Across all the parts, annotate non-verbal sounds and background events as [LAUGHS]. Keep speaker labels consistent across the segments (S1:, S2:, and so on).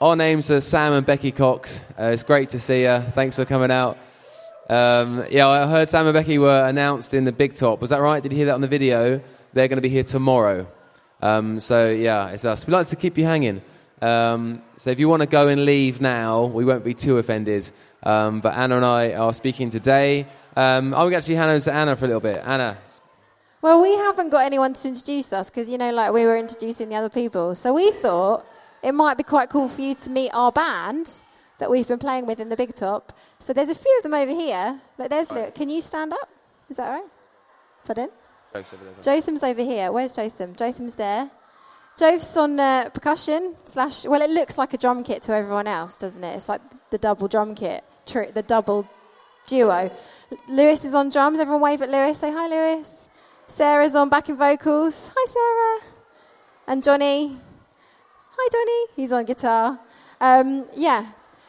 S1: Our names are Sam and Becky Cox. Uh, it's great to see you. Thanks for coming out. Um, yeah, I heard Sam and Becky were announced in the Big Top. Was that right? Did you hear that on the video? They're going to be here tomorrow. Um, so, yeah, it's us. We like to keep you hanging. Um, so, if you want to go and leave now, we won't be too offended. Um, but Anna and I are speaking today. Um, I'm actually hand over to Anna for a little bit. Anna.
S2: Well, we haven't got anyone to introduce us because, you know, like we were introducing the other people. So we thought it might be quite cool for you to meet our band that we've been playing with in the Big Top. So there's a few of them over here. Like there's Luke. Can you stand up? Is that right? Pardon? Jotham's over here. Where's Jotham? Jotham's there. Joth's on uh, percussion slash. Well, it looks like a drum kit to everyone else, doesn't it? It's like the double drum kit, the double duo. Lewis is on drums. Everyone wave at Lewis. Say hi, Lewis. Sarah's on backing vocals. Hi, Sarah. And Johnny. Hi, Johnny. He's on guitar. Um, yeah,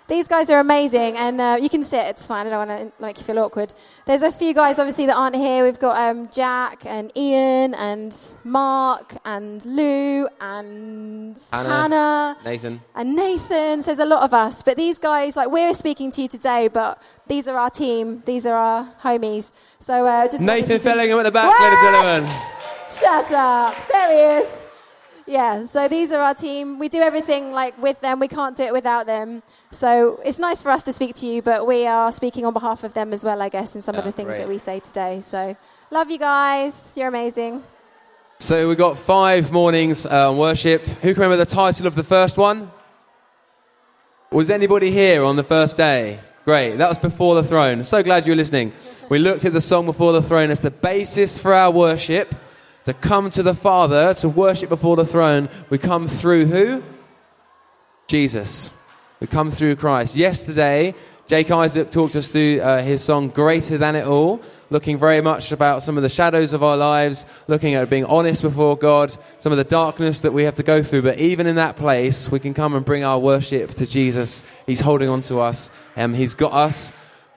S2: these guys are amazing, and uh, you can sit. It's fine. I don't want to make you feel awkward. There's a few guys, obviously, that aren't here. We've got um, Jack and Ian and Mark and Lou and
S1: Hannah,
S2: Hannah
S1: Nathan.
S2: and Nathan. So there's a lot of us. But these guys, like we're speaking to you today, but these are our team. These are our homies. So uh, just
S1: Nathan Fellingham at the back,
S2: What?
S1: ladies and gentlemen.
S2: Shut up. There he is. Yeah, so these are our team. We do everything like with them. We can't do it without them. So it's nice for us to speak to you, but we are speaking on behalf of them as well, I guess, in some of the things
S1: great.
S2: that we say today. So love you guys. You're amazing.
S1: So we've got five mornings uh, on worship. Who can remember the title of the first one? Was anybody here on the first day? Great. That was Before the Throne. So glad you were listening. We looked at the song Before the Throne as the basis for our worship. To come to the Father, to worship before the throne, we come through who? Jesus. We come through Christ. Yesterday, Jake Isaac talked us through uh, his song Greater Than It All, looking very much about some of the shadows of our lives, looking at being honest before God, some of the darkness that we have to go through. But even in that place, we can come and bring our worship to Jesus. He's holding on to us, um, He's got us.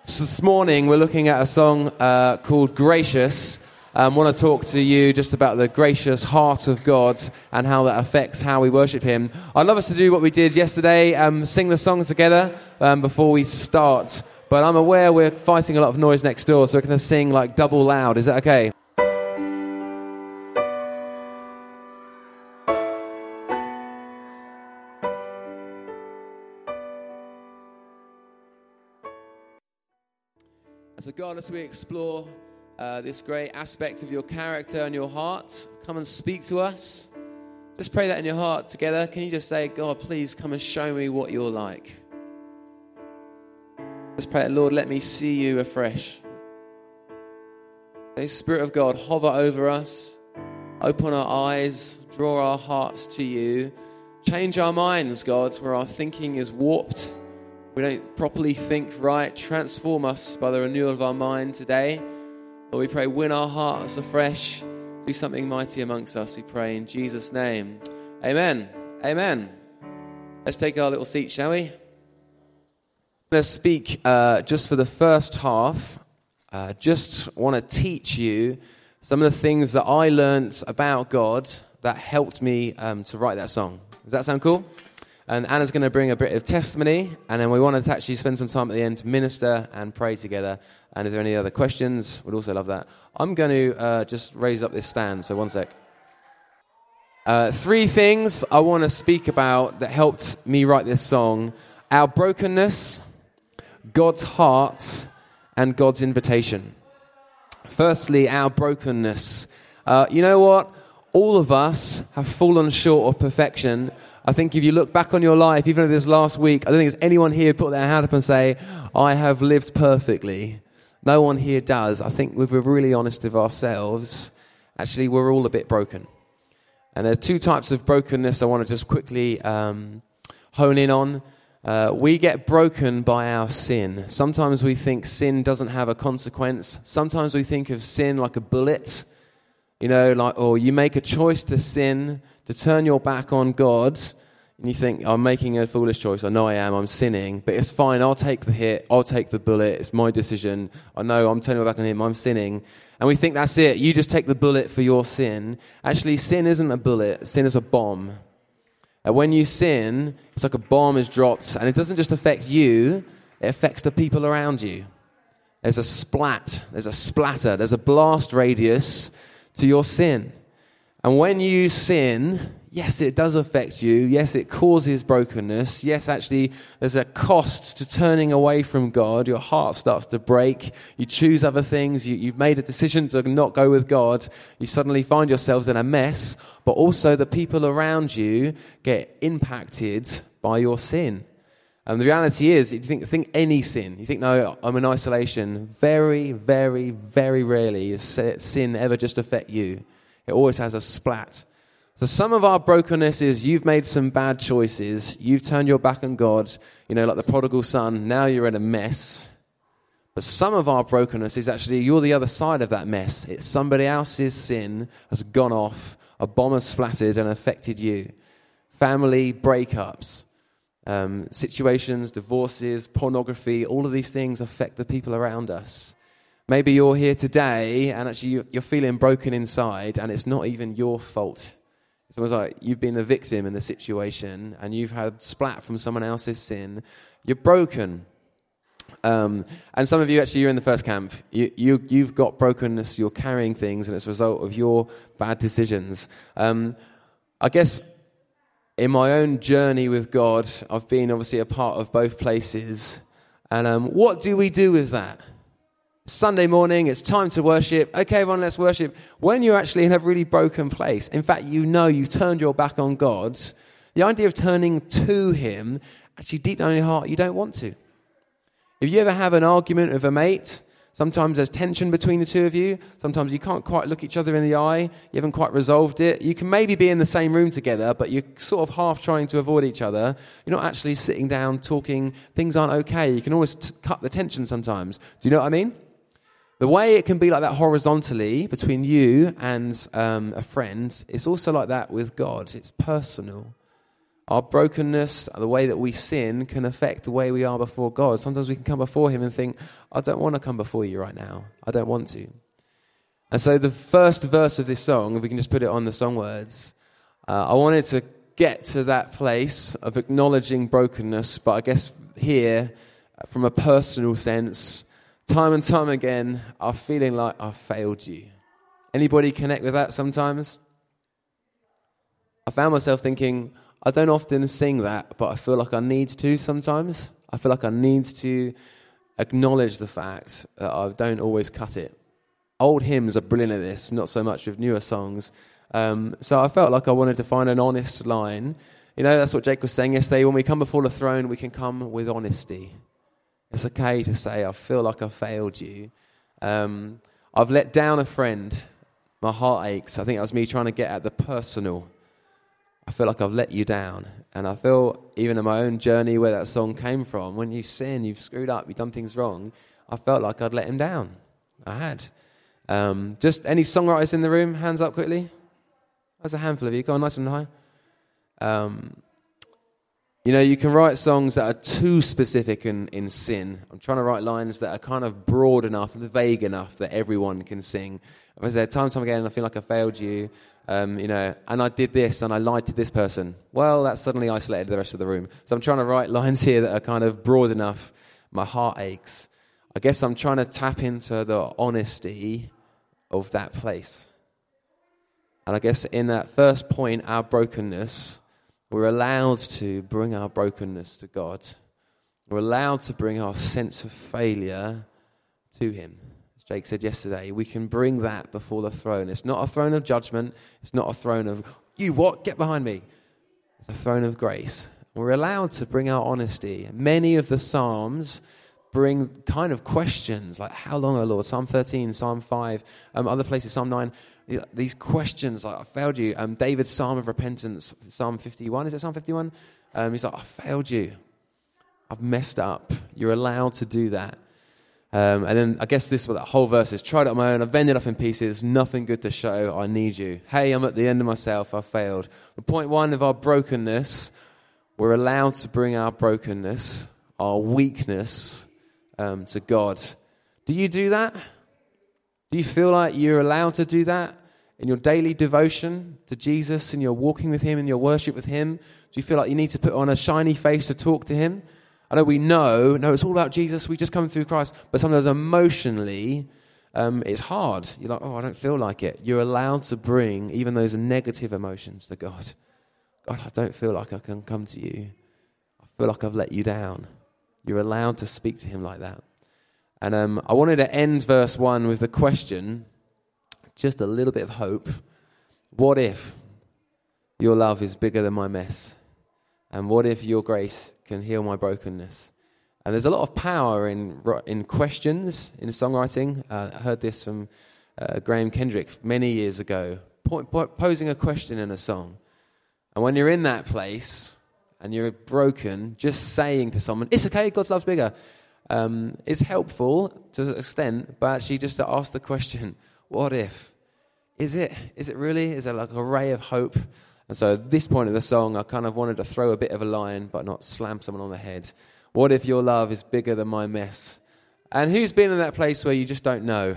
S1: So this morning, we're looking at a song uh, called Gracious. I um, want to talk to you just about the gracious heart of God and how that affects how we worship Him. I'd love us to do what we did yesterday, um, sing the song together um, before we start. But I'm aware we're fighting a lot of noise next door, so we're going to sing like double loud. Is that okay? So, God, as we explore uh, this great aspect of your character and your heart, come and speak to us. Just pray that in your heart together. Can you just say, God, please come and show me what you're like? Just pray, Lord, let me see you afresh. Say, Spirit of God, hover over us, open our eyes, draw our hearts to you. Change our minds, God, where our thinking is warped. We don't properly think right. Transform us by the renewal of our mind today. Lord, we pray, win our hearts afresh. Do something mighty amongst us, we pray in Jesus' name. Amen. Amen. Let's take our little seat, shall we? I'm going to speak uh, just for the first half. Uh, just want to teach you some of the things that I learnt about God that helped me um, to write that song. Does that sound cool? And Anna's going to bring a bit of testimony, and then we want to actually spend some time at the end to minister and pray together. And if there are any other questions, we'd also love that. I'm going to uh, just raise up this stand, so one sec. Uh, three things I want to speak about that helped me write this song our brokenness, God's heart, and God's invitation. Firstly, our brokenness. Uh, you know what? All of us have fallen short of perfection. I think if you look back on your life, even this last week, I don't think there's anyone here put their hand up and say, I have lived perfectly. No one here does. I think if we're really honest with ourselves, actually, we're all a bit broken. And there are two types of brokenness I want to just quickly um, hone in on. Uh, we get broken by our sin. Sometimes we think sin doesn't have a consequence. Sometimes we think of sin like a bullet, you know, like, or you make a choice to sin, to turn your back on God, and you think, I'm making a foolish choice. I know I am. I'm sinning, but it's fine. I'll take the hit. I'll take the bullet. It's my decision. I know I'm turning my back on Him. I'm sinning. And we think that's it. You just take the bullet for your sin. Actually, sin isn't a bullet, sin is a bomb. And when you sin, it's like a bomb is dropped, and it doesn't just affect you, it affects the people around you. There's a splat, there's a splatter, there's a blast radius to your sin. And when you sin, yes, it does affect you. Yes, it causes brokenness. Yes, actually, there's a cost to turning away from God. Your heart starts to break. You choose other things. You, have made a decision to not go with God. You suddenly find yourselves in a mess. But also, the people around you get impacted by your sin. And the reality is, if you think, think any sin, you think, no, I'm in isolation. Very, very, very rarely is sin ever just affect you. It always has a splat. So some of our brokenness is you've made some bad choices. You've turned your back on God. You know, like the prodigal son. Now you're in a mess. But some of our brokenness is actually you're the other side of that mess. It's somebody else's sin has gone off. A bomb has splattered and affected you. Family breakups, um, situations, divorces, pornography, all of these things affect the people around us. Maybe you're here today and actually you're feeling broken inside and it's not even your fault. It's almost like you've been a victim in the situation and you've had splat from someone else's sin. You're broken. Um, and some of you actually, you're in the first camp. You, you, you've got brokenness, you're carrying things, and it's a result of your bad decisions. Um, I guess in my own journey with God, I've been obviously a part of both places. And um, what do we do with that? Sunday morning, it's time to worship. Okay, everyone, let's worship. When you're actually in a really broken place, in fact, you know you've turned your back on God, the idea of turning to Him, actually, deep down in your heart, you don't want to. If you ever have an argument with a mate, sometimes there's tension between the two of you. Sometimes you can't quite look each other in the eye. You haven't quite resolved it. You can maybe be in the same room together, but you're sort of half trying to avoid each other. You're not actually sitting down talking. Things aren't okay. You can always t- cut the tension sometimes. Do you know what I mean? The way it can be like that horizontally between you and um, a friend, it's also like that with God. It's personal. Our brokenness, the way that we sin, can affect the way we are before God. Sometimes we can come before Him and think, I don't want to come before you right now. I don't want to. And so, the first verse of this song, if we can just put it on the song words, uh, I wanted to get to that place of acknowledging brokenness, but I guess here, from a personal sense, time and time again are feeling like I've failed you. Anybody connect with that sometimes? I found myself thinking, I don't often sing that, but I feel like I need to sometimes. I feel like I need to acknowledge the fact that I don't always cut it. Old hymns are brilliant at this, not so much with newer songs. Um, so I felt like I wanted to find an honest line. You know, that's what Jake was saying yesterday. When we come before the throne, we can come with honesty. It's okay to say, I feel like I failed you. Um, I've let down a friend. My heart aches. I think that was me trying to get at the personal. I feel like I've let you down. And I feel, even in my own journey where that song came from, when you sin, you've screwed up, you've done things wrong, I felt like I'd let him down. I had. Um, just any songwriters in the room? Hands up quickly. There's a handful of you. Go on, nice and high. Um, you know, you can write songs that are too specific in, in sin. I'm trying to write lines that are kind of broad enough, and vague enough that everyone can sing. I said, time and time again, I feel like I failed you, um, you know, and I did this and I lied to this person. Well, that suddenly isolated the rest of the room. So I'm trying to write [LAUGHS] lines here that are kind of broad enough. My heart aches. I guess I'm trying to tap into the honesty of that place. And I guess in that first point, our brokenness we're allowed to bring our brokenness to God. We're allowed to bring our sense of failure to Him. As Jake said yesterday, we can bring that before the throne. It's not a throne of judgment, it's not a throne of, you what? Get behind me. It's a throne of grace. We're allowed to bring our honesty. Many of the Psalms bring kind of questions like, How long, O Lord? Psalm 13, Psalm 5, um, other places, Psalm 9 these questions like, I failed you. Um, David's Psalm of Repentance, Psalm 51, is it Psalm 51? Um, he's like, I failed you. I've messed up. You're allowed to do that. Um, and then I guess this what that whole verse is tried it on my own. I've ended up in pieces. Nothing good to show. I need you. Hey, I'm at the end of myself. I failed. The point one of our brokenness, we're allowed to bring our brokenness, our weakness, um, to God. Do you do that? Do you feel like you're allowed to do that? in your daily devotion to Jesus, in your walking with Him, in your worship with Him? Do you feel like you need to put on a shiny face to talk to Him? I know we know, no, it's all about Jesus, we just come through Christ, but sometimes emotionally, um, it's hard. You're like, oh, I don't feel like it. You're allowed to bring even those negative emotions to God. God, I don't feel like I can come to you. I feel like I've let you down. You're allowed to speak to Him like that. And um, I wanted to end verse 1 with the question just a little bit of hope. What if your love is bigger than my mess? And what if your grace can heal my brokenness? And there's a lot of power in, in questions in songwriting. Uh, I heard this from uh, Graham Kendrick many years ago, po- po- posing a question in a song. And when you're in that place and you're broken, just saying to someone, it's okay, God's love's bigger, um, is helpful to an extent, but actually just to ask the question, what if? Is it? Is it really? Is there like a ray of hope? And so at this point of the song, I kind of wanted to throw a bit of a line, but not slam someone on the head. What if your love is bigger than my mess? And who's been in that place where you just don't know?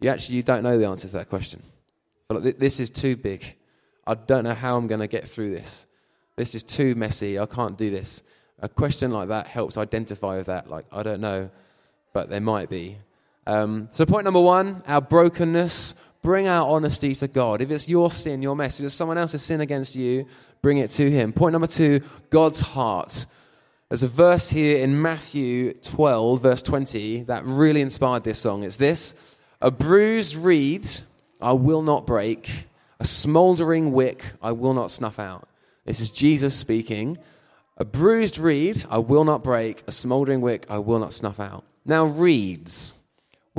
S1: You actually you don't know the answer to that question. But like, this is too big. I don't know how I'm going to get through this. This is too messy. I can't do this. A question like that helps identify with that. Like, I don't know, but there might be. Um, so, point number one our brokenness. Bring our honesty to God. If it's your sin, your mess, if it's someone else's sin against you, bring it to Him. Point number two God's heart. There's a verse here in Matthew 12, verse 20, that really inspired this song. It's this A bruised reed I will not break, a smouldering wick I will not snuff out. This is Jesus speaking. A bruised reed I will not break, a smouldering wick I will not snuff out. Now, reeds.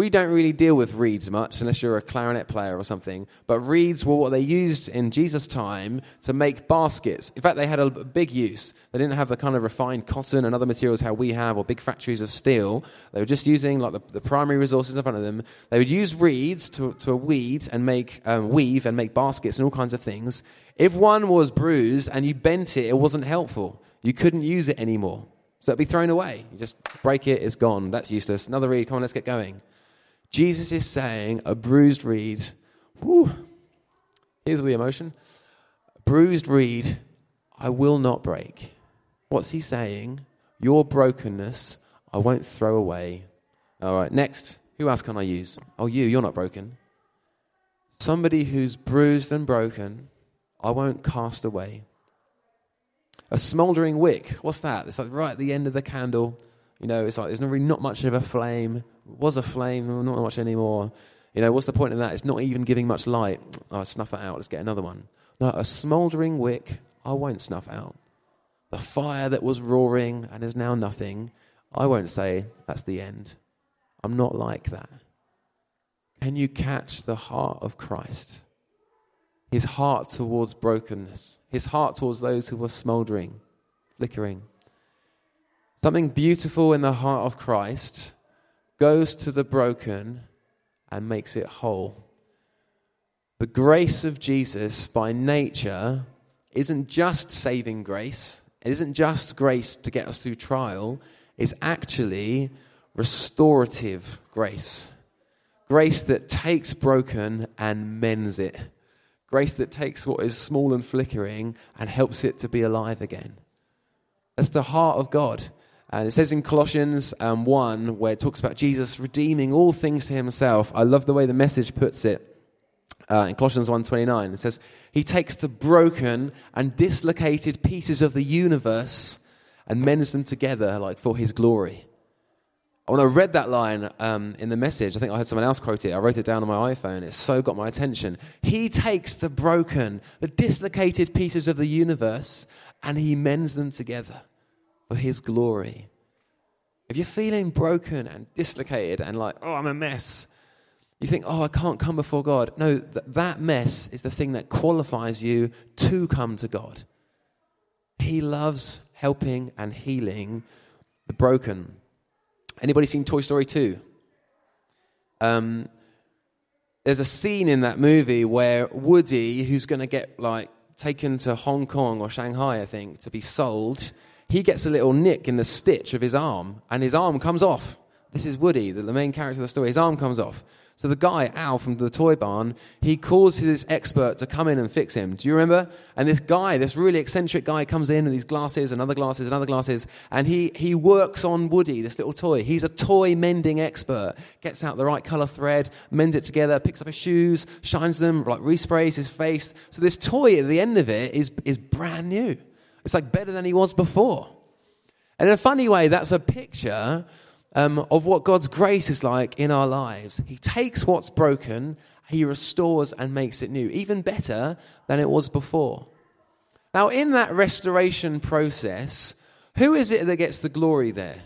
S1: We don't really deal with reeds much unless you're a clarinet player or something. But reeds were what they used in Jesus' time to make baskets. In fact, they had a big use. They didn't have the kind of refined cotton and other materials how we have, or big factories of steel. They were just using like the, the primary resources in front of them. They would use reeds to, to weed and make um, weave and make baskets and all kinds of things. If one was bruised and you bent it, it wasn't helpful. You couldn't use it anymore. So it'd be thrown away. You just break it, it's gone. That's useless. Another reed, come on, let's get going. Jesus is saying, a bruised reed, whew, here's the emotion. A bruised reed, I will not break. What's he saying? Your brokenness, I won't throw away. All right, next. Who else can I use? Oh, you, you're not broken. Somebody who's bruised and broken, I won't cast away. A smouldering wick, what's that? It's like right at the end of the candle. You know, it's like there's not really not much of a flame. Was a flame, not much anymore. You know, what's the point of that? It's not even giving much light. Oh, snuff that out. Let's get another one. No, a smouldering wick, I won't snuff out. The fire that was roaring and is now nothing, I won't say that's the end. I'm not like that. Can you catch the heart of Christ? His heart towards brokenness, his heart towards those who were smoldering, flickering. Something beautiful in the heart of Christ goes to the broken and makes it whole. The grace of Jesus by nature isn't just saving grace, it isn't just grace to get us through trial, it's actually restorative grace. Grace that takes broken and mends it. Grace that takes what is small and flickering and helps it to be alive again. That's the heart of God. And it says in Colossians um, 1, where it talks about Jesus redeeming all things to himself. I love the way the message puts it. Uh, in Colossians 1.29, it says, He takes the broken and dislocated pieces of the universe and mends them together like for His glory. When I read that line um, in the message, I think I heard someone else quote it. I wrote it down on my iPhone. It so got my attention. He takes the broken, the dislocated pieces of the universe, and he mends them together for His glory. If you're feeling broken and dislocated and like, oh, I'm a mess, you think, oh, I can't come before God. No, th- that mess is the thing that qualifies you to come to God. He loves helping and healing the broken. Anybody seen Toy Story 2? Um, there's a scene in that movie where Woody, who's going to get like taken to Hong Kong or Shanghai, I think, to be sold, he gets a little nick in the stitch of his arm, and his arm comes off. This is Woody, the, the main character of the story. His arm comes off. So the guy, Al from the toy barn, he calls his expert to come in and fix him. Do you remember? And this guy, this really eccentric guy, comes in with these glasses and other glasses and other glasses, and he, he works on Woody, this little toy. He's a toy mending expert. Gets out the right color thread, mends it together, picks up his shoes, shines them, like resprays his face. So this toy at the end of it is, is brand new. It's like better than he was before. And in a funny way, that's a picture um, of what God's grace is like in our lives. He takes what's broken, He restores and makes it new, even better than it was before. Now, in that restoration process, who is it that gets the glory there?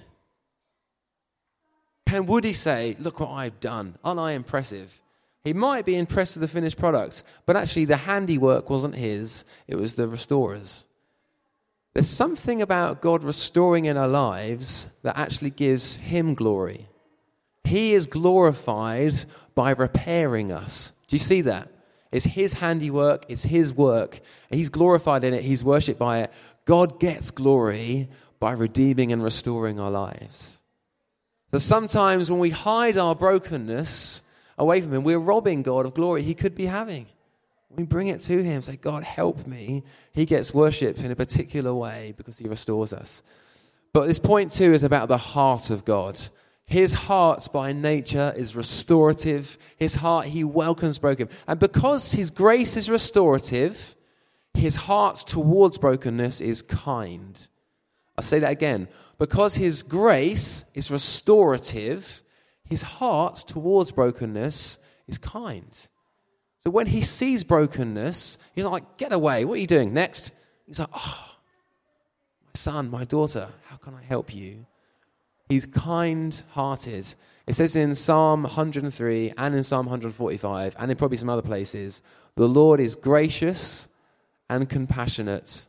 S1: Can Woody say, Look what I've done? Aren't I impressive? He might be impressed with the finished product, but actually the handiwork wasn't his, it was the restorer's. There's something about God restoring in our lives that actually gives Him glory. He is glorified by repairing us. Do you see that? It's His handiwork, it's His work. He's glorified in it, He's worshipped by it. God gets glory by redeeming and restoring our lives. So sometimes when we hide our brokenness away from Him, we're robbing God of glory He could be having. We bring it to Him, say, God, help me. He gets worshipped in a particular way because He restores us. But this point two is about the heart of God. His heart by nature is restorative. His heart, He welcomes broken. And because His grace is restorative, His heart towards brokenness is kind. I'll say that again. Because His grace is restorative, His heart towards brokenness is kind. So when he sees brokenness, he's like, Get away. What are you doing? Next. He's like, Oh, my son, my daughter, how can I help you? He's kind hearted. It says in Psalm 103 and in Psalm 145 and in probably some other places the Lord is gracious and compassionate,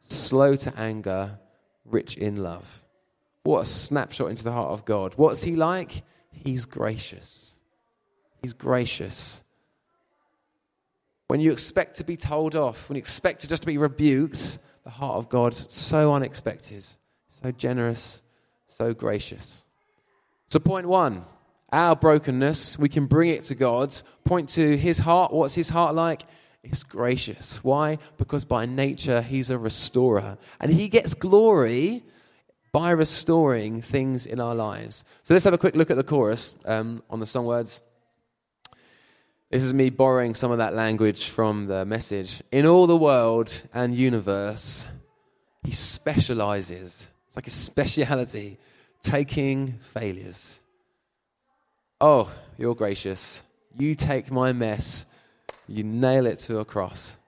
S1: slow to anger, rich in love. What a snapshot into the heart of God. What's he like? He's gracious. He's gracious. When you expect to be told off, when you expect to just be rebuked, the heart of God, so unexpected, so generous, so gracious. So, point one, our brokenness, we can bring it to God. Point to his heart. What's his heart like? It's gracious. Why? Because by nature, he's a restorer. And he gets glory by restoring things in our lives. So let's have a quick look at the chorus um, on the song words. This is me borrowing some of that language from the message. In all the world and universe, he specializes. It's like a speciality, taking failures. Oh, you're gracious. You take my mess, you nail it to a cross.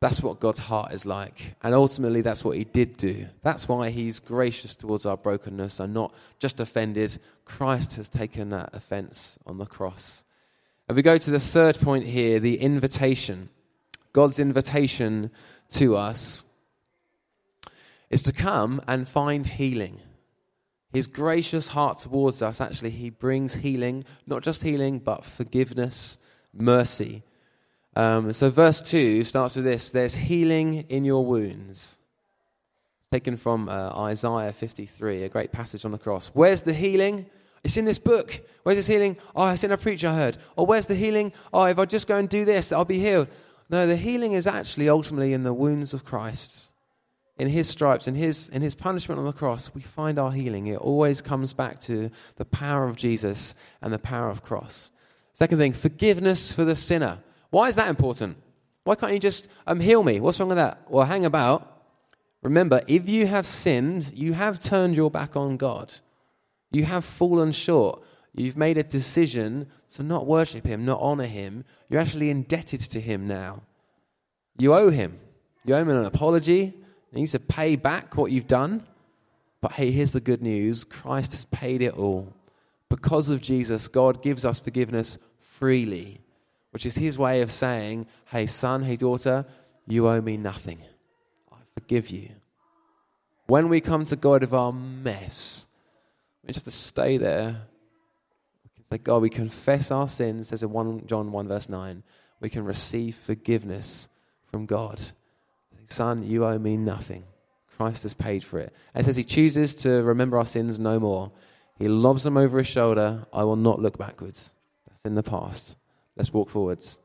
S1: That's what God's heart is like. And ultimately, that's what He did do. That's why He's gracious towards our brokenness and not just offended. Christ has taken that offense on the cross. And we go to the third point here the invitation. God's invitation to us is to come and find healing. His gracious heart towards us, actually, He brings healing, not just healing, but forgiveness, mercy. Um, so, verse 2 starts with this there's healing in your wounds. Taken from uh, Isaiah 53, a great passage on the cross. Where's the healing? It's in this book. Where's this healing? Oh, it's in a preacher I heard. Or where's the healing? Oh, if I just go and do this, I'll be healed. No, the healing is actually ultimately in the wounds of Christ. In his stripes, in his, in his punishment on the cross, we find our healing. It always comes back to the power of Jesus and the power of cross. Second thing, forgiveness for the sinner. Why is that important? Why can't you just um, heal me? What's wrong with that? Well, hang about. Remember, if you have sinned, you have turned your back on God. You have fallen short. You've made a decision to not worship Him, not honor Him. You're actually indebted to Him now. You owe Him. You owe Him an apology. He needs to pay back what you've done. But hey, here's the good news Christ has paid it all. Because of Jesus, God gives us forgiveness freely, which is His way of saying, hey, son, hey, daughter, you owe me nothing. I forgive you. When we come to God of our mess, we just have to stay there. We can say, God, we confess our sins, says in 1 John 1, verse 9. We can receive forgiveness from God. Son, you owe me nothing. Christ has paid for it. And it says he chooses to remember our sins no more. He lobs them over his shoulder. I will not look backwards. That's in the past. Let's walk forwards.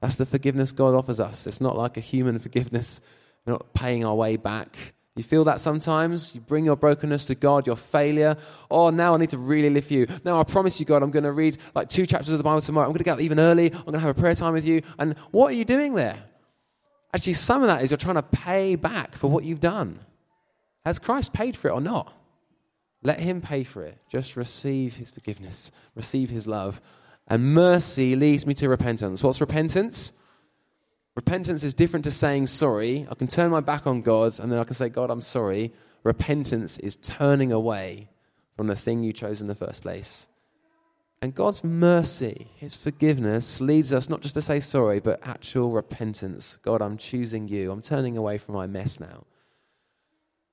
S1: That's the forgiveness God offers us. It's not like a human forgiveness. We're not paying our way back. You feel that sometimes? You bring your brokenness to God, your failure. Oh, now I need to really for you. Now I promise you, God, I'm going to read like two chapters of the Bible tomorrow. I'm going to get up even early. I'm going to have a prayer time with you. And what are you doing there? Actually, some of that is you're trying to pay back for what you've done. Has Christ paid for it or not? Let him pay for it. Just receive his forgiveness, receive his love. And mercy leads me to repentance. What's repentance? Repentance is different to saying sorry. I can turn my back on God and then I can say, God, I'm sorry. Repentance is turning away from the thing you chose in the first place. And God's mercy, His forgiveness, leads us not just to say sorry, but actual repentance. God, I'm choosing you. I'm turning away from my mess now.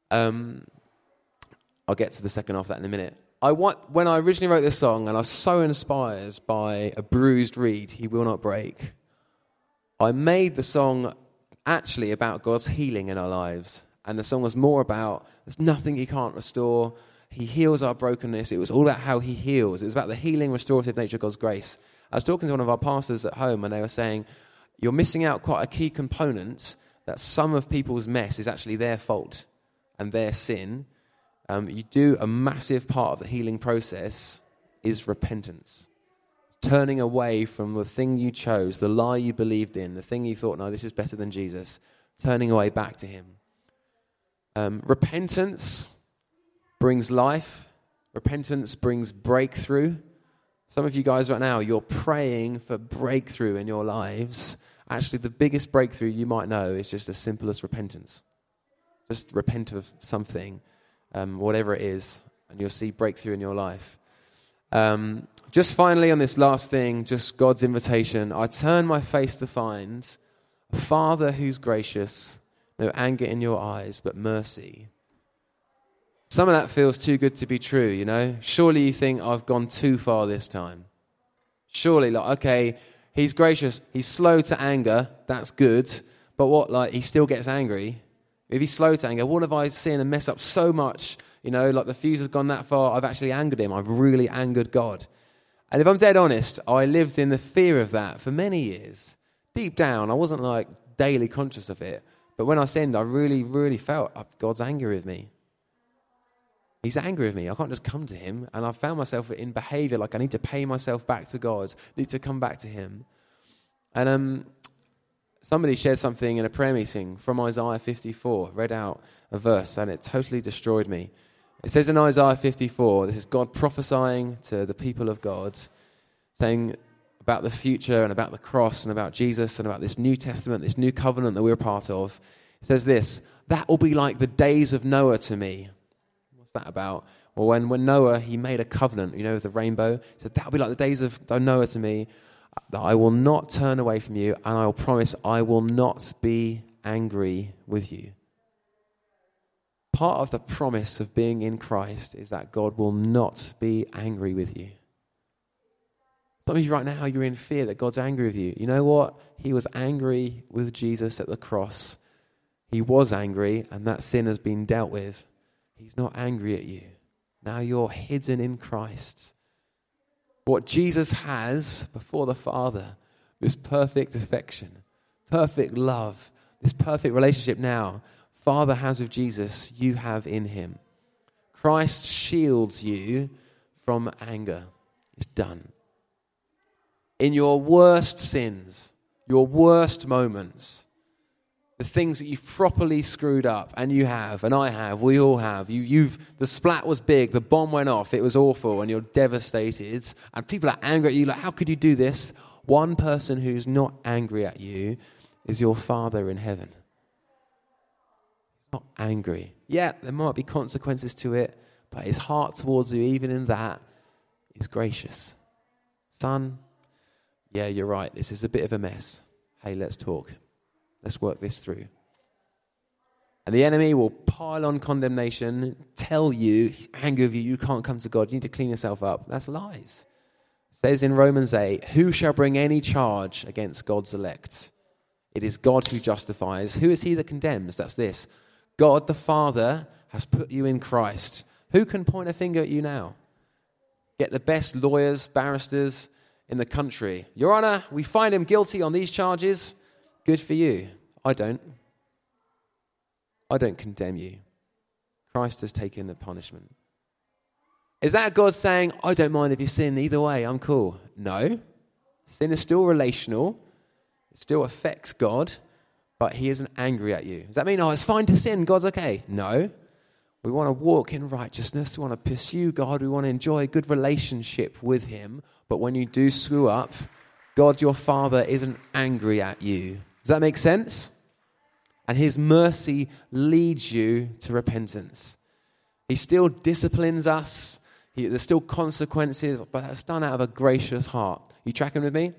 S1: Um, I'll get to the second half of that in a minute. I want, when I originally wrote this song, and I was so inspired by a bruised reed, He Will Not Break, I made the song actually about God's healing in our lives. And the song was more about there's nothing He can't restore. He heals our brokenness. It was all about how He heals. It was about the healing, restorative nature of God's grace. I was talking to one of our pastors at home, and they were saying, You're missing out quite a key component that some of people's mess is actually their fault and their sin. Um, you do a massive part of the healing process is repentance turning away from the thing you chose, the lie you believed in, the thing you thought, no, this is better than Jesus, turning away back to Him. Um, repentance brings life, repentance brings breakthrough. Some of you guys right now, you're praying for breakthrough in your lives. Actually, the biggest breakthrough you might know is just as simple as repentance. Just repent of something, um, whatever it is, and you'll see breakthrough in your life. Um, just finally, on this last thing, just God's invitation, I turn my face to find a Father who's gracious, no anger in your eyes, but mercy. Some of that feels too good to be true, you know? Surely you think I've gone too far this time. Surely, like, okay, he's gracious, he's slow to anger, that's good, but what, like, he still gets angry? If he's slow to anger, what have I seen and messed up so much you know, like the fuse has gone that far, I've actually angered him. I've really angered God. And if I'm dead honest, I lived in the fear of that for many years. Deep down, I wasn't like daily conscious of it. But when I sinned, I really, really felt God's angry with me. He's angry with me. I can't just come to him. And I found myself in behavior like I need to pay myself back to God, I need to come back to him. And um, somebody shared something in a prayer meeting from Isaiah 54, read out a verse, and it totally destroyed me. It says in Isaiah 54, this is God prophesying to the people of God, saying about the future and about the cross and about Jesus and about this New Testament, this new covenant that we're part of. It says this that will be like the days of Noah to me. What's that about? Well, when, when Noah, he made a covenant, you know, with the rainbow. He said, That will be like the days of Noah to me, that I will not turn away from you, and I will promise I will not be angry with you part of the promise of being in Christ is that God will not be angry with you. Some of you right now, you're in fear that God's angry with you. You know what? He was angry with Jesus at the cross. He was angry, and that sin has been dealt with. He's not angry at you. Now you're hidden in Christ. What Jesus has before the Father, this perfect affection, perfect love, this perfect relationship now, Father has with Jesus, you have in him. Christ shields you from anger. It's done. In your worst sins, your worst moments, the things that you've properly screwed up, and you have, and I have, we all have. You, you've the splat was big, the bomb went off, it was awful, and you're devastated, and people are angry at you. Like, how could you do this? One person who's not angry at you is your Father in heaven not angry. Yeah, there might be consequences to it, but his heart towards you, even in that, is gracious. Son, yeah, you're right. This is a bit of a mess. Hey, let's talk. Let's work this through. And the enemy will pile on condemnation, tell you, he's angry with you, you can't come to God, you need to clean yourself up. That's lies. It says in Romans 8, Who shall bring any charge against God's elect? It is God who justifies. Who is he that condemns? That's this God the Father has put you in Christ. Who can point a finger at you now? Get the best lawyers, barristers, in the country. Your Honor, we find him guilty on these charges. Good for you. I don't. I don't condemn you. Christ has taken the punishment. Is that God saying, I don't mind if you sin either way, I'm cool? No. Sin is still relational, it still affects God, but He isn't angry at you. Does that mean, oh, it's fine to sin, God's okay? No. We want to walk in righteousness, we want to pursue God, we want to enjoy a good relationship with Him, but when you do screw up, God your Father isn't angry at you. Does that make sense? And His mercy leads you to repentance. He still disciplines us he, there's still consequences, but that's done out of a gracious heart. You tracking with me?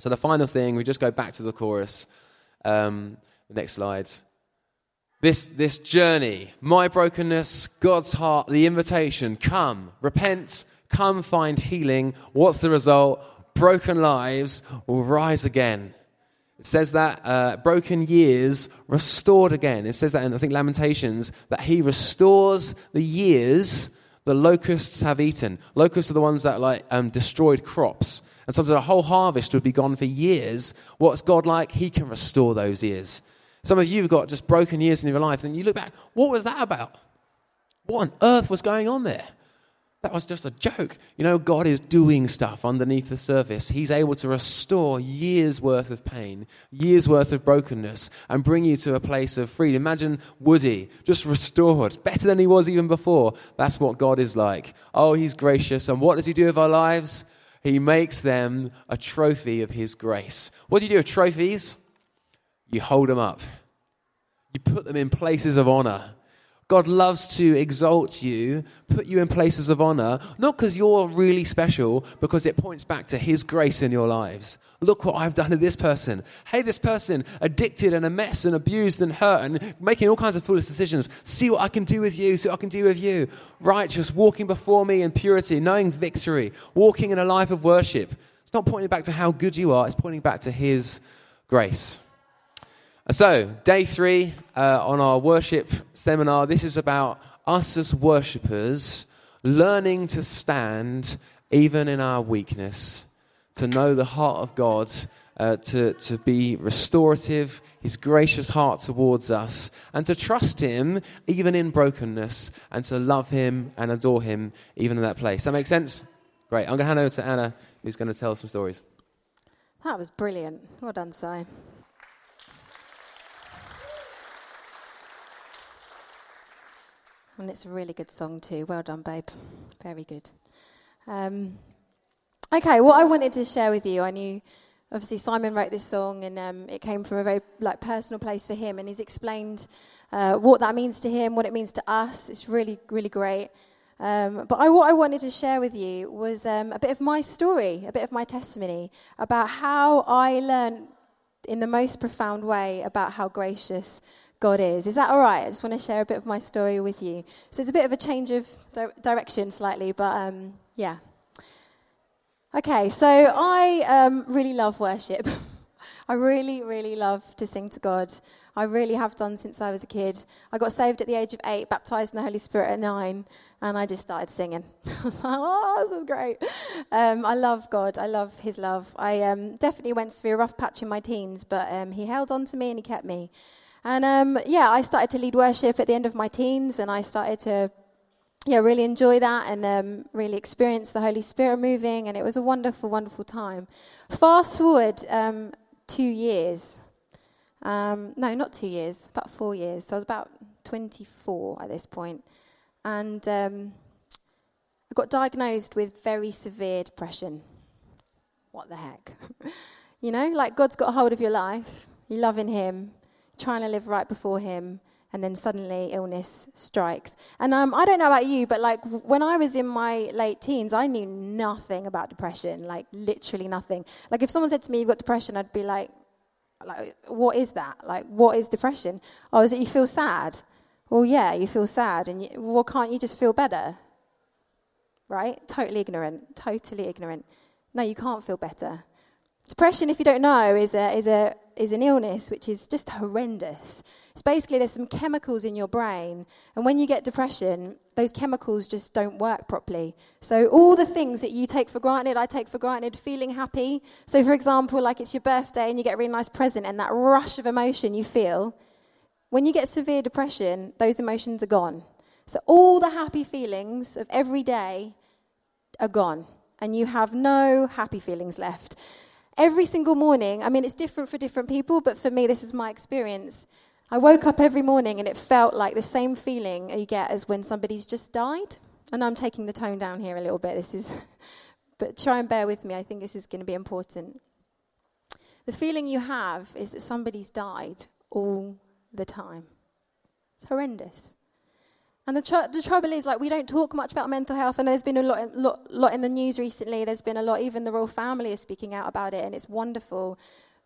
S1: So the final thing, we just go back to the chorus. Um, the next slide. This, this journey, my brokenness, God's heart, the invitation come, repent, come find healing. What's the result? Broken lives will rise again. It says that uh, broken years restored again. It says that in, I think, Lamentations, that he restores the years the locusts have eaten. Locusts are the ones that like um, destroyed crops. And sometimes a whole harvest would be gone for years. What's God like? He can restore those years. Some of you have got just broken years in your life, and you look back, what was that about? What on earth was going on there? That was just a joke. You know, God is doing stuff underneath the surface. He's able to restore years' worth of pain, years' worth of brokenness, and bring you to a place of freedom. Imagine Woody, just restored, better than he was even before. That's what God is like. Oh, He's gracious. And what does He do with our lives? He makes them a trophy of His grace. What do you do with trophies? You hold them up, you put them in places of honor. God loves to exalt you, put you in places of honor, not because you're really special, because it points back to His grace in your lives. Look what I've done to this person. Hey, this person, addicted and a mess and abused and hurt and making all kinds of foolish decisions. See what I can do with you, see what I can do with you. Righteous, walking before me in purity, knowing victory, walking in a life of worship. It's not pointing back to how good you are, it's pointing back to His grace. So, day three uh, on our worship seminar, this is about us as worshippers learning to stand even in our weakness, to know the heart of God, uh, to, to be restorative, his gracious heart towards us, and to trust him even in brokenness, and to love him and adore him even in that place. That makes sense? Great. I'm going to hand over to Anna, who's going to tell some stories.
S2: That was brilliant. Well done, Si. And it's a really good song, too. Well done, babe. Very good. Um, okay, what I wanted to share with you, I knew obviously Simon wrote this song and um, it came from a very like personal place for him and he's explained uh, what that means to him what it means to us it's really really great um, but I, what i wanted to share with you was um, a bit of my story a bit of my testimony about how i learned in the most profound way about how gracious God is. Is that all right? I just want to share a bit of my story with you. So it's a bit of a change of di- direction slightly, but um, yeah. Okay, so I um, really love worship. [LAUGHS] I really, really love to sing to God. I really have done since I was a kid. I got saved at the age of eight, baptized in the Holy Spirit at nine, and I just started singing. [LAUGHS] I was like, oh, this is great. Um, I love God. I love His love. I um, definitely went through a rough patch in my teens, but um, He held on to me and He kept me. And um, yeah, I started to lead worship at the end of my teens, and I started to yeah really enjoy that and um, really experience the Holy Spirit moving, and it was a wonderful, wonderful time. Fast forward um, two years, um, no, not two years, about four years. So I was about 24 at this point, and um, I got diagnosed with very severe depression. What the heck? [LAUGHS] you know, like God's got a hold of your life. You're loving Him trying to live right before Him, and then suddenly illness strikes. And um, I don't know about you, but like when I was in my late teens, I knew nothing about depression, like literally nothing. Like if someone said to me, "You've got depression," I'd be like, "Like what is that? Like what is depression? Oh, is it you feel sad? Well, yeah, you feel sad, and you, well, can't you just feel better? Right? Totally ignorant. Totally ignorant. No, you can't feel better. Depression, if you don't know, is, a, is, a, is an illness which is just horrendous. It's basically there's some chemicals in your brain, and when you get depression, those chemicals just don't work properly. So, all the things that you take for granted, I take for granted, feeling happy. So, for example, like it's your birthday and you get a really nice present, and that rush of emotion you feel, when you get severe depression, those emotions are gone. So, all the happy feelings of every day are gone, and you have no happy feelings left every single morning, I mean, it's different for different people, but for me, this is my experience. I woke up every morning and it felt like the same feeling you get as when somebody's just died. And I'm taking the tone down here a little bit. This is, [LAUGHS] but try and bear with me. I think this is going to be important. The feeling you have is that somebody's died all the time. It's horrendous. And the, tr- the trouble is, like, we don't talk much about mental health. And there's been a lot, lot, lot in the news recently. There's been a lot, even the royal family is speaking out about it, and it's wonderful.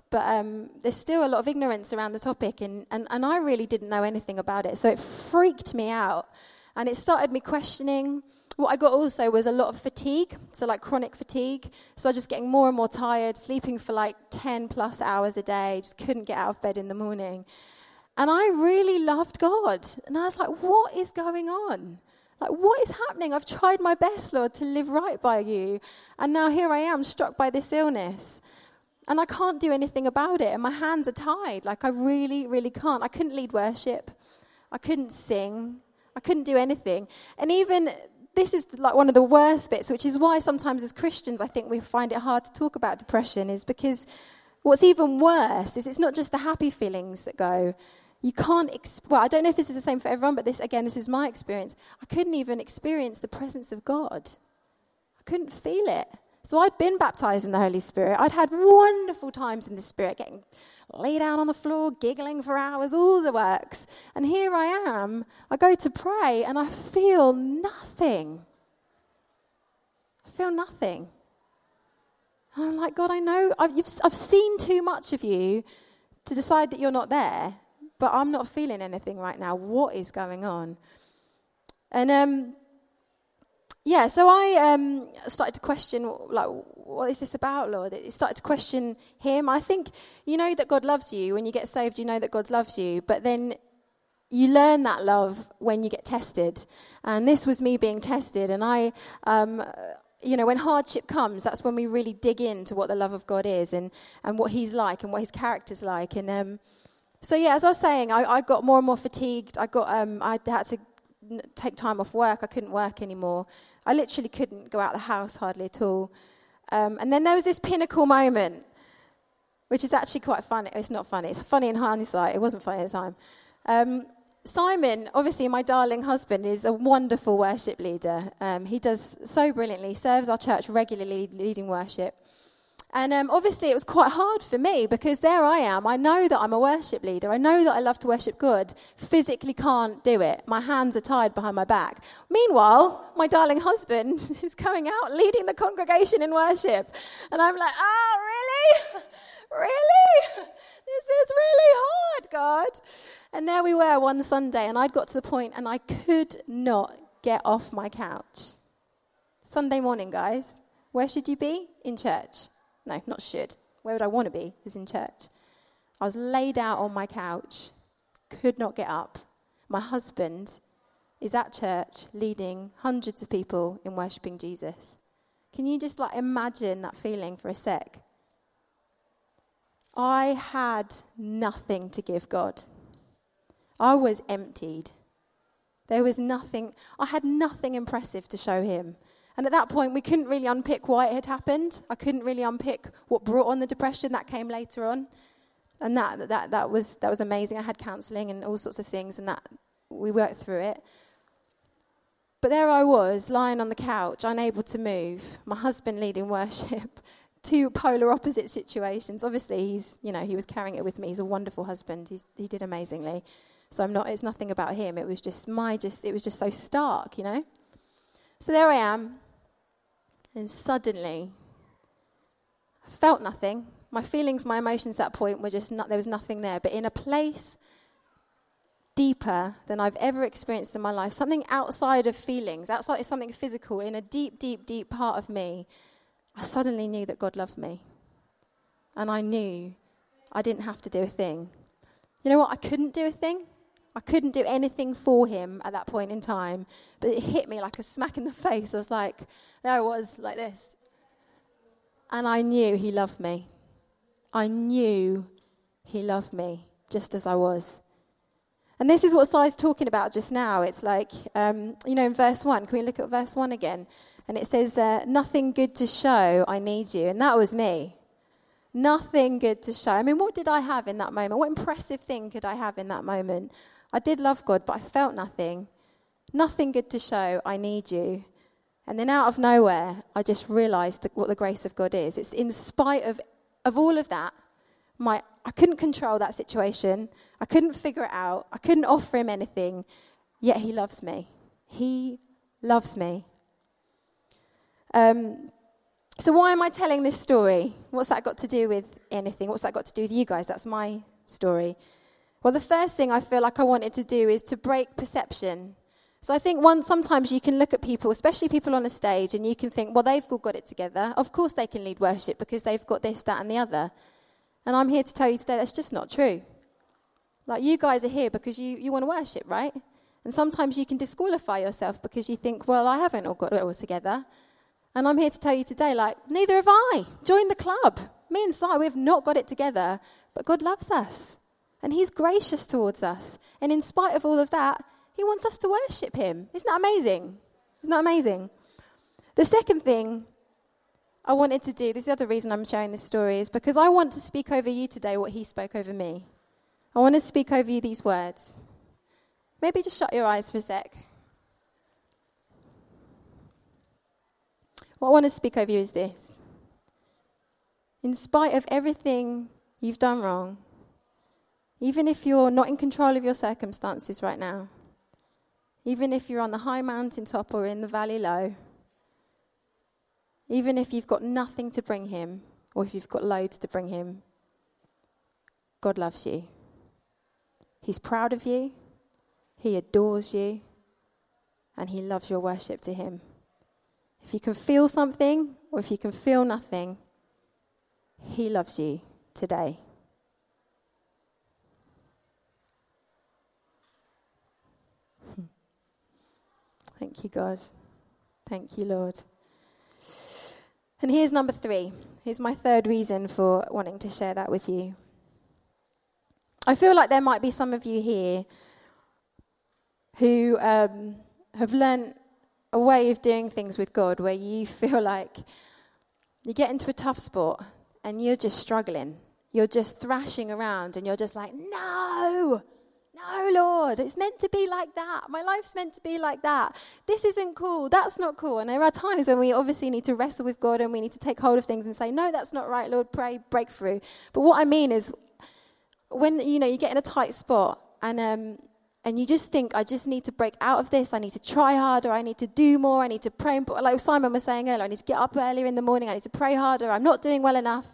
S2: But um, there's still a lot of ignorance around the topic, and, and, and I really didn't know anything about it. So it freaked me out. And it started me questioning. What I got also was a lot of fatigue, so like chronic fatigue. So I was just getting more and more tired, sleeping for like 10 plus hours a day, just couldn't get out of bed in the morning. And I really loved God. And I was like, what is going on? Like, what is happening? I've tried my best, Lord, to live right by you. And now here I am, struck by this illness. And I can't do anything about it. And my hands are tied. Like, I really, really can't. I couldn't lead worship. I couldn't sing. I couldn't do anything. And even this is like one of the worst bits, which is why sometimes as Christians, I think we find it hard to talk about depression, is because what's even worse is it's not just the happy feelings that go you can't, exp- well, I don't know if this is the same for everyone, but this, again, this is my experience. I couldn't even experience the presence of God. I couldn't feel it. So I'd been baptized in the Holy Spirit. I'd had wonderful times in the Spirit, getting laid down on the floor, giggling for hours, all the works. And here I am. I go to pray and I feel nothing. I feel nothing. And I'm like, God, I know I've, I've seen too much of you to decide that you're not there but I'm not feeling anything right now. What is going on? And um, yeah, so I um, started to question, like, what is this about, Lord? It started to question Him. I think you know that God loves you. When you get saved, you know that God loves you. But then you learn that love when you get tested. And this was me being tested. And I, um, you know, when hardship comes, that's when we really dig into what the love of God is and, and what He's like and what His character's like. And um, so yeah, as I was saying, I, I got more and more fatigued. I got, um, I had to take time off work. I couldn't work anymore. I literally couldn't go out of the house hardly at all. Um, and then there was this pinnacle moment, which is actually quite funny. It's not funny. It's funny in hindsight. It wasn't funny at the time. Um, Simon, obviously my darling husband, is a wonderful worship leader. Um, he does so brilliantly. Serves our church regularly, leading worship. And um, obviously, it was quite hard for me because there I am. I know that I'm a worship leader. I know that I love to worship God. Physically can't do it. My hands are tied behind my back. Meanwhile, my darling husband [LAUGHS] is coming out leading the congregation in worship. And I'm like, oh, really? [LAUGHS] really? This is really hard, God. And there we were one Sunday, and I'd got to the point and I could not get off my couch. Sunday morning, guys. Where should you be? In church. No, not should. Where would I want to be? Is in church. I was laid out on my couch, could not get up. My husband is at church leading hundreds of people in worshiping Jesus. Can you just like imagine that feeling for a sec? I had nothing to give God. I was emptied. There was nothing, I had nothing impressive to show him. And at that point, we couldn't really unpick why it had happened. I couldn't really unpick what brought on the depression. That came later on. And that, that, that, was, that was amazing. I had counseling and all sorts of things, and that we worked through it. But there I was, lying on the couch, unable to move. My husband leading worship. [LAUGHS] Two polar opposite situations. Obviously, he's, you know, he was carrying it with me. He's a wonderful husband. He's, he did amazingly. So I'm not, it's nothing about him. It was just my, just, it was just so stark, you know? So there I am, and suddenly, I felt nothing. My feelings, my emotions at that point were just not, there was nothing there. But in a place deeper than I've ever experienced in my life, something outside of feelings, outside of something physical, in a deep, deep, deep part of me, I suddenly knew that God loved me. and I knew I didn't have to do a thing. You know what? I couldn't do a thing. I couldn't do anything for him at that point in time, but it hit me like a smack in the [LAUGHS] face. I was like, there I was, like this. And I knew he loved me. I knew he loved me just as I was. And this is what Si's talking about just now. It's like, um, you know, in verse 1, can we look at verse 1 again? And it says, uh, Nothing good to show, I need you. And that was me. Nothing good to show. I mean, what did I have in that moment? What impressive thing could I have in that moment? I did love God, but I felt nothing. Nothing good to show, I need you. And then out of nowhere, I just realized what the grace of God is. It's in spite of, of all of that, my, I couldn't control that situation. I couldn't figure it out. I couldn't offer him anything. Yet he loves me. He loves me. Um, so, why am I telling this story? What's that got to do with anything? What's that got to do with you guys? That's my story. Well, the first thing I feel like I wanted to do is to break perception. So I think one sometimes you can look at people, especially people on a stage, and you can think, well, they've all got it together. Of course they can lead worship because they've got this, that, and the other. And I'm here to tell you today that's just not true. Like you guys are here because you, you want to worship, right? And sometimes you can disqualify yourself because you think, well, I haven't all got it all together. And I'm here to tell you today, like, neither have I. Join the club. Me and Si, we've not got it together, but God loves us. And He's gracious towards us. And in spite of all of that, He wants us to worship Him. Isn't that amazing? Isn't that amazing? The second thing I wanted to do, this is the other reason I'm sharing this story, is because I want to speak over you today what He spoke over me. I want to speak over you these words. Maybe just shut your eyes for a sec. What I want to speak over you is this. In spite of everything you've done wrong, even if you're not in control of your circumstances right now, even if you're on the high mountain top or in the valley low, even if you've got nothing to bring him or if you've got loads to bring him, God loves you. He's proud of you, He adores you, and He loves your worship to Him. If you can feel something or if you can feel nothing, He loves you today. Thank you, God. Thank you, Lord. And here's number three. Here's my third reason for wanting to share that with you. I feel like there might be some of you here who um, have learned a way of doing things with God where you [LAUGHS] feel like you get into a tough spot and you're just struggling. You're just thrashing around and you're just like, no, no, Lord, it's meant to be like that. My life's meant to be like that. This isn't cool. That's not cool. And there are times when we obviously need to wrestle with God and we need to take hold of things and say, no, that's not right, Lord, pray, breakthrough. But what I mean is, when you know you get in a tight spot and um, and you just think, I just need to break out of this. I need to try harder. I need to do more. I need to pray. Like Simon was saying earlier, I need to get up earlier in the morning. I need to pray harder. I'm not doing well enough.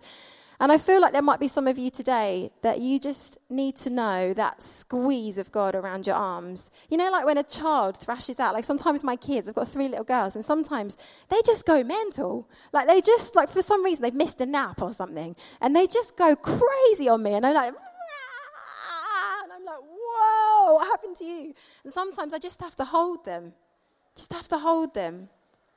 S2: And I feel like there might be some of you today that you just need to know that squeeze of God around your arms. You know, like when a child thrashes out, like sometimes my kids, I've got three little girls, and sometimes they just go mental. Like they just, like for some reason, they've missed a nap or something, and they just go crazy on me. And I'm like, Aah! and I'm like, whoa, what happened to you? And sometimes I just have to hold them. Just have to hold them.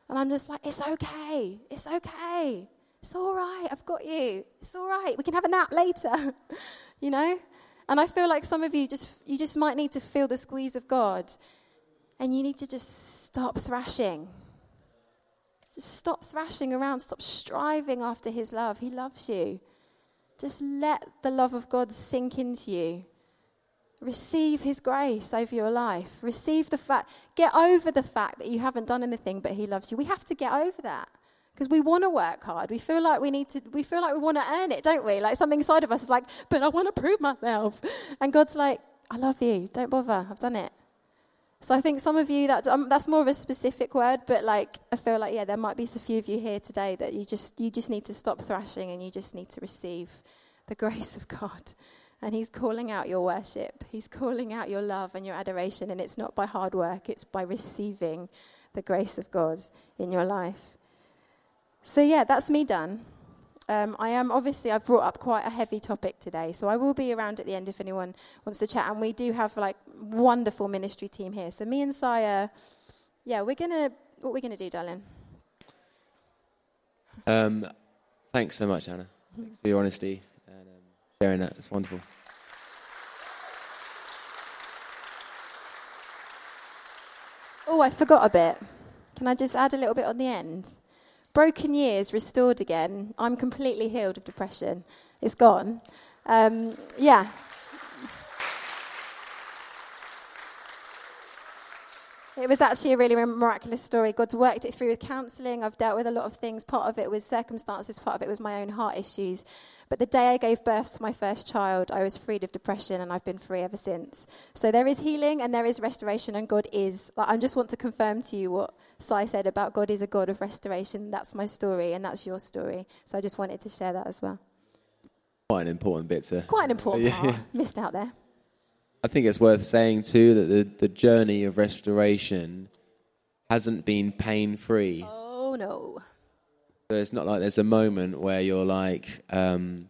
S2: And I'm just like, it's okay. It's okay. It's all right. I've got you. It's all right. We can have a nap later. [LAUGHS] you know? And I feel like some of you just you just might need to feel the squeeze of God. And you need to just stop thrashing. Just stop thrashing around. Stop striving after his love. He loves you. Just let the love of God sink into you. Receive His grace over your life. Receive the fact, get over the fact that you haven't done anything but He loves you. We have to get over that because we want to work hard. We feel like we need to, we feel like we want to earn it, don't we? Like something inside of us is like, but I want to prove myself. And God's like, I love you. Don't bother. I've done it. So I think some of you, that, um, that's more of a specific word, but like, I feel like, yeah, there might be a few of you here today that you just, you just need to stop thrashing and you just need to receive the [LAUGHS] grace of God. And He's calling out your worship. He's calling out your love and your adoration. And it's not by hard work, it's by receiving the grace of God in your life. So, yeah, that's me done. Um, I am obviously, I've brought up quite a heavy topic today, so I will be around at the end if anyone wants to chat. And we do have like wonderful ministry team here. So me and Saya, yeah, we're gonna, what we're gonna do, darling?
S1: Um, thanks so much, Anna, thanks for your honesty and um, sharing that. It's wonderful.
S2: Oh, I forgot a bit. Can I just add a little bit on the end? Broken years restored again. I'm completely healed of depression. It's gone. Um, yeah. It was actually a really miraculous story. God's worked it through with counselling. I've dealt with a lot of things. Part of it was circumstances, part of it was my own heart issues. But the day I gave birth to my first child, I was freed of depression and I've been free ever since. So there is healing and there is restoration, and God is. Like, I just want to confirm to you what Si said about God is a God of restoration. That's my story and that's your story. So I just wanted to share that as well.
S1: Quite an important bit to.
S2: Quite an important [LAUGHS] part. Missed out there.
S1: I think it's worth saying too that the, the journey of restoration hasn't been pain free.
S2: Oh no.
S1: So it's not like there's a moment where you're like, um,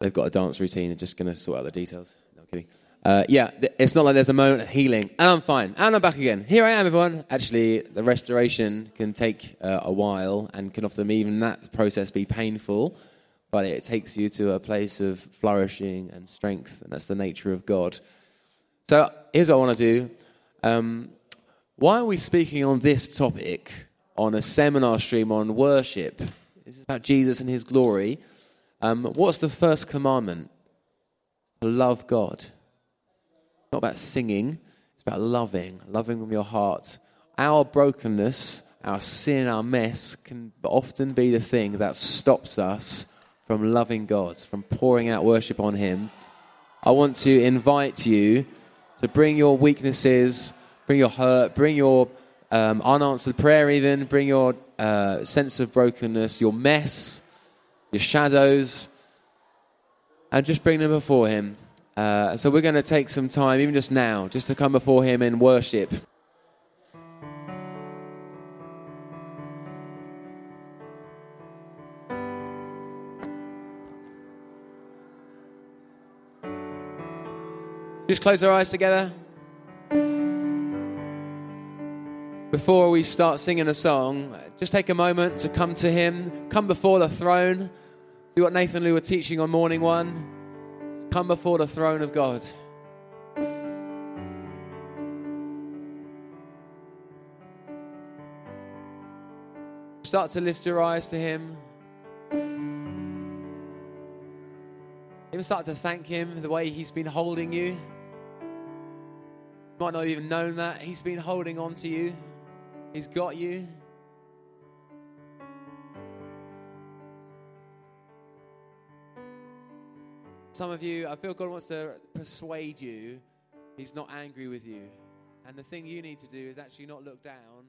S1: they've got a dance routine, they're just going to sort out the details. No I'm kidding. Uh, yeah, it's not like there's a moment of healing, and I'm fine, and I'm back again. Here I am, everyone. Actually, the restoration can take uh, a while, and can often even that process be painful but it takes you to a place of flourishing and strength, and that's the nature of God. So here's what I want to do. Um, why are we speaking on this topic on a seminar stream on worship? This is about Jesus and his glory. Um, what's the first commandment? To love God. It's not about singing, it's about loving, loving from your heart. Our brokenness, our sin, our mess can often be the thing that stops us from loving God, from pouring out worship on Him, I want to invite you to bring your weaknesses, bring your hurt, bring your um, unanswered prayer, even, bring your uh, sense of brokenness, your mess, your shadows, and just bring them before Him. Uh, so we're going to take some time, even just now, just to come before Him in worship. Just close our eyes together. Before we start singing a song, just take a moment to come to Him, come before the throne. Do what Nathan Lou were teaching on morning one. Come before the throne of God. Start to lift your eyes to Him. Even start to thank Him the way He's been holding you might not even known that. He's been holding on to you, He's got you. Some of you, I feel God wants to persuade you He's not angry with you. And the thing you need to do is actually not look down,